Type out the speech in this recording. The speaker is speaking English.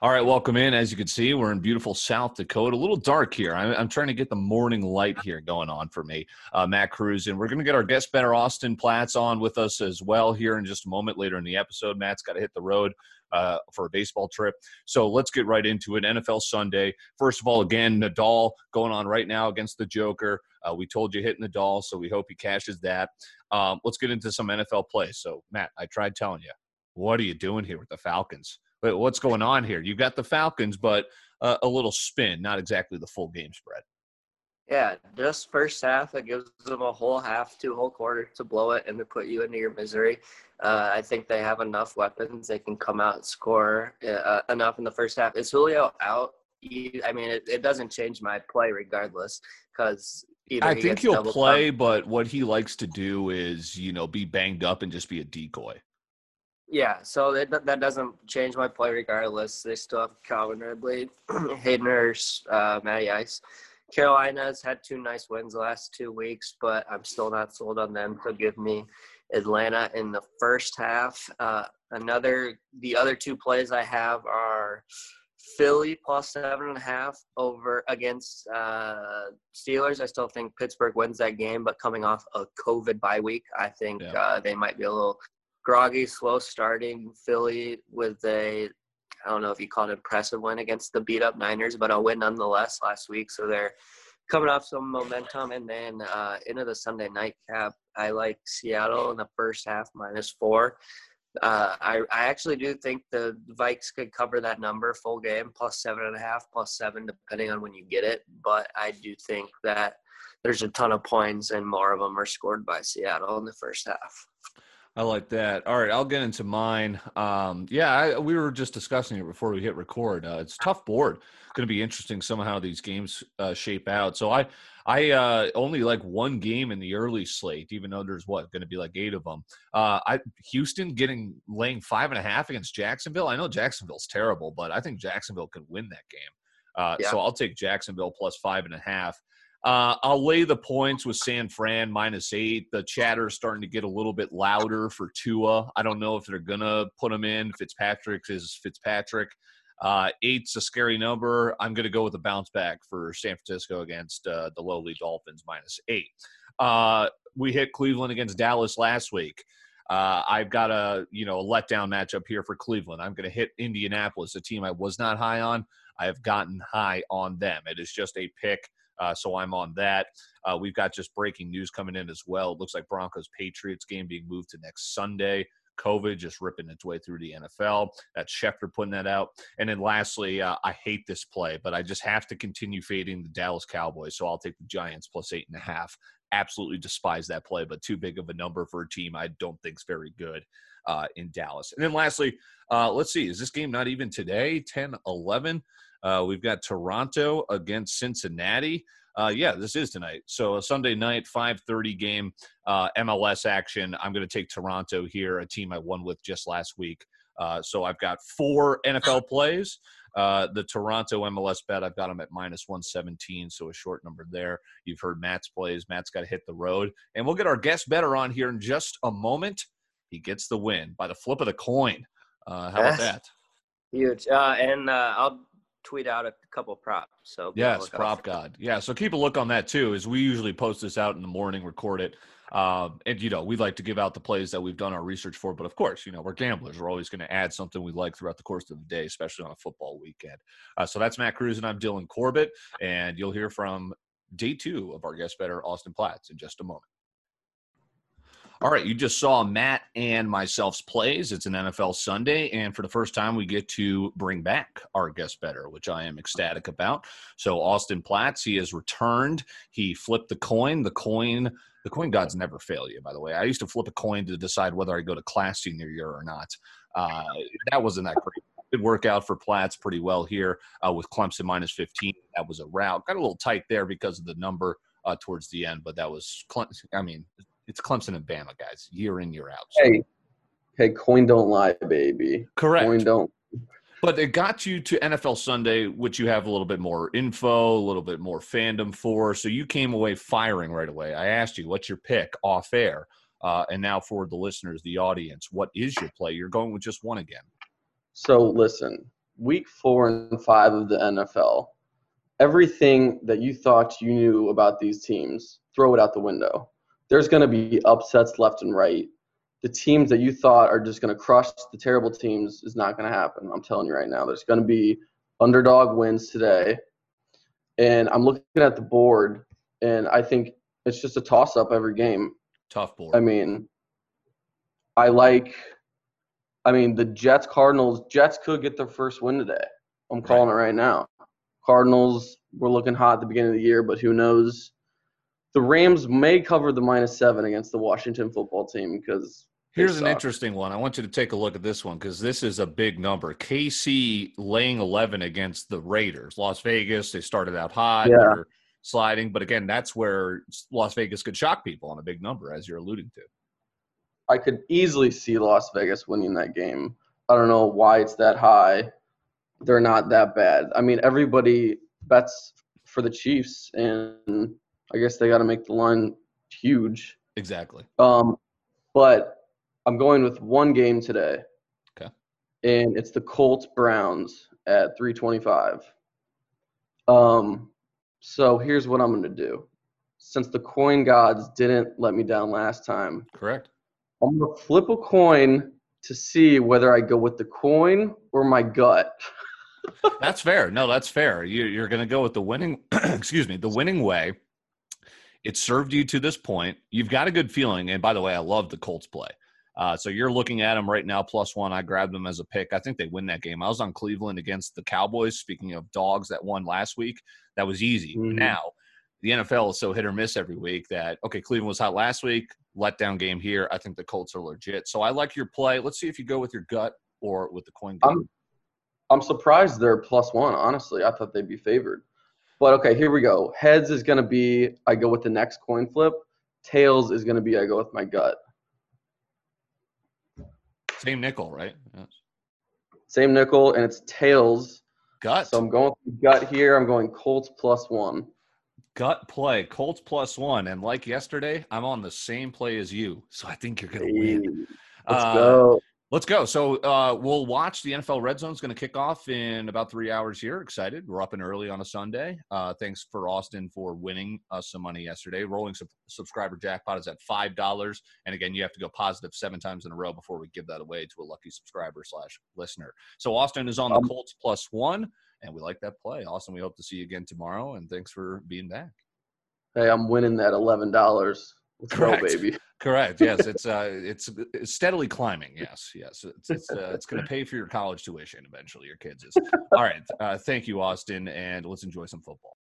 All right, welcome in. As you can see, we're in beautiful South Dakota. A little dark here. I'm, I'm trying to get the morning light here going on for me. Uh, Matt Cruz, and we're going to get our guest better Austin Platts on with us as well here in just a moment later in the episode. Matt's got to hit the road uh, for a baseball trip. So let's get right into it. NFL Sunday. First of all, again, Nadal going on right now against the Joker. Uh, we told you hit Nadal, so we hope he cashes that. Um, let's get into some NFL plays. So, Matt, I tried telling you, what are you doing here with the Falcons? What's going on here? You've got the Falcons, but uh, a little spin, not exactly the full game spread. Yeah, just first half. It gives them a whole half, two whole quarter to blow it and to put you into your misery. Uh, I think they have enough weapons. They can come out and score uh, enough in the first half. Is Julio out? I mean, it, it doesn't change my play regardless because I think he'll play, but what he likes to do is, you know, be banged up and just be a decoy. Yeah, so that that doesn't change my play regardless. They still have Calvin Ridley, Hayden Hurst, uh, Matty Ice. Carolina's had two nice wins the last two weeks, but I'm still not sold on them. So give me Atlanta in the first half. Uh, another, the other two plays I have are Philly plus seven and a half over against uh, Steelers. I still think Pittsburgh wins that game, but coming off a COVID bye week, I think yeah. uh, they might be a little groggy, slow starting Philly with a I don't know if you call it impressive win against the beat up Niners, but a win nonetheless last week. So they're coming off some momentum. And then uh, into the Sunday night cap, I like Seattle in the first half minus four. Uh, I, I actually do think the Vikes could cover that number full game plus seven and a half, plus seven, depending on when you get it. But I do think that there's a ton of points and more of them are scored by Seattle in the first half. I like that. All right, I'll get into mine. Um, yeah, I, we were just discussing it before we hit record. Uh, it's tough board. Going to be interesting somehow these games uh, shape out. So I, I uh, only like one game in the early slate, even though there's what going to be like eight of them. Uh, I Houston getting laying five and a half against Jacksonville. I know Jacksonville's terrible, but I think Jacksonville could win that game. Uh, yeah. So I'll take Jacksonville plus five and a half. Uh, I'll lay the points with San Fran minus eight. The chatter is starting to get a little bit louder for Tua. I don't know if they're gonna put him in. Fitzpatrick is Fitzpatrick. Uh, eight's a scary number. I'm gonna go with a bounce back for San Francisco against uh, the lowly Dolphins minus eight. Uh, we hit Cleveland against Dallas last week. Uh, I've got a you know a letdown matchup here for Cleveland. I'm going to hit Indianapolis, a team I was not high on. I have gotten high on them. It is just a pick. Uh, so I'm on that. Uh, we've got just breaking news coming in as well. It looks like Broncos Patriots game being moved to next Sunday. COVID just ripping its way through the NFL. That's Schefter putting that out. And then lastly, uh, I hate this play, but I just have to continue fading the Dallas Cowboys. So I'll take the Giants plus eight and a half. Absolutely despise that play, but too big of a number for a team I don't think is very good uh, in Dallas. And then lastly, uh, let's see, is this game not even today? 10 11? Uh, we've got Toronto against Cincinnati. Uh, yeah, this is tonight. So a Sunday night, 5:30 game, uh, MLS action. I'm going to take Toronto here, a team I won with just last week. Uh, so I've got four NFL plays. Uh, the Toronto MLS bet, I've got them at minus 117, so a short number there. You've heard Matt's plays. Matt's got to hit the road. And we'll get our guest better on here in just a moment. He gets the win by the flip of the coin. Uh, how about that? Huge. Uh, and uh, I'll tweet out a couple props. So yes, prop god. Yeah, so keep a look on that too. As we usually post this out in the morning, record it, um, and you know we like to give out the plays that we've done our research for. But of course, you know we're gamblers. We're always going to add something we like throughout the course of the day, especially on a football weekend. Uh, so that's Matt Cruz and I'm Dylan Corbett, and you'll hear from day two of our guest better Austin Platts in just a moment. All right, you just saw Matt and myself's plays. It's an NFL Sunday, and for the first time, we get to bring back our guest better, which I am ecstatic about. So, Austin Platts, he has returned. He flipped the coin. The coin, the coin gods never fail you. By the way, I used to flip a coin to decide whether I go to class senior year or not. Uh, that wasn't that great. It worked out for Platts pretty well here uh, with Clemson minus 15. That was a route. Got a little tight there because of the number uh, towards the end, but that was, I mean, it's Clemson and Bama guys, year in year out. So. Hey, hey, coin don't lie, baby. Correct. Coin don't. But it got you to NFL Sunday, which you have a little bit more info, a little bit more fandom for. So you came away firing right away. I asked you, what's your pick off air? Uh, and now for the listeners, the audience, what is your play? You're going with just one again. So listen, week four and five of the NFL. Everything that you thought you knew about these teams, throw it out the window. There's going to be upsets left and right. The teams that you thought are just going to crush the terrible teams is not going to happen. I'm telling you right now. There's going to be underdog wins today. And I'm looking at the board, and I think it's just a toss up every game. Tough board. I mean, I like. I mean, the Jets Cardinals. Jets could get their first win today. I'm calling it right now. Cardinals were looking hot at the beginning of the year, but who knows? The Rams may cover the minus seven against the Washington football team because. Here's an interesting one. I want you to take a look at this one because this is a big number. KC laying 11 against the Raiders. Las Vegas, they started out hot. Yeah. they're sliding. But again, that's where Las Vegas could shock people on a big number, as you're alluding to. I could easily see Las Vegas winning that game. I don't know why it's that high. They're not that bad. I mean, everybody bets for the Chiefs, and I guess they got to make the line huge. Exactly. Um, but I'm going with one game today. Okay. And it's the Colts Browns at 325. Um, so here's what I'm going to do. Since the coin gods didn't let me down last time, Correct. I'm going to flip a coin to see whether I go with the coin or my gut. That's fair. No, that's fair. You, you're going to go with the winning, excuse me, the winning way. It served you to this point. You've got a good feeling. And by the way, I love the Colts play. Uh, so you're looking at them right now, plus one. I grabbed them as a pick. I think they win that game. I was on Cleveland against the Cowboys. Speaking of dogs that won last week, that was easy. Mhm. Now, the NFL is so hit or miss every week that, okay, Cleveland was hot last week, letdown game here. I think the Colts are legit. So I like your play. Let's see if you go with your gut or with the coin game. I'm I'm surprised they're plus one, honestly. I thought they'd be favored. But okay, here we go. Heads is going to be I go with the next coin flip. Tails is going to be I go with my gut. Same nickel, right? Yes. Same nickel, and it's tails. Gut. So I'm going gut here. I'm going Colts plus one. gut play. Colts plus one. And like yesterday, I'm on the same play as you. So I think you're going to win. Let's Uh, go. Let's go. So uh, we'll watch the NFL Red Zone is going to kick off in about three hours here. Excited. We're up and early on a Sunday. Uh, thanks for Austin for winning us some money yesterday. Rolling sub- subscriber jackpot is at five dollars, and again, you have to go positive seven times in a row before we give that away to a lucky subscriber slash listener. So Austin is on the Um, Colts plus one, and we like that play. Austin, we hope to see you again tomorrow, and thanks for being back. Hey, I'm winning that eleven dollars. Correct. go, baby. Correct. Yes, it's uh, it's it's steadily climbing. Yes, yes, it's it's uh, it's going to pay for your college tuition eventually. Your kids is all right. Uh, thank you, Austin, and let's enjoy some football.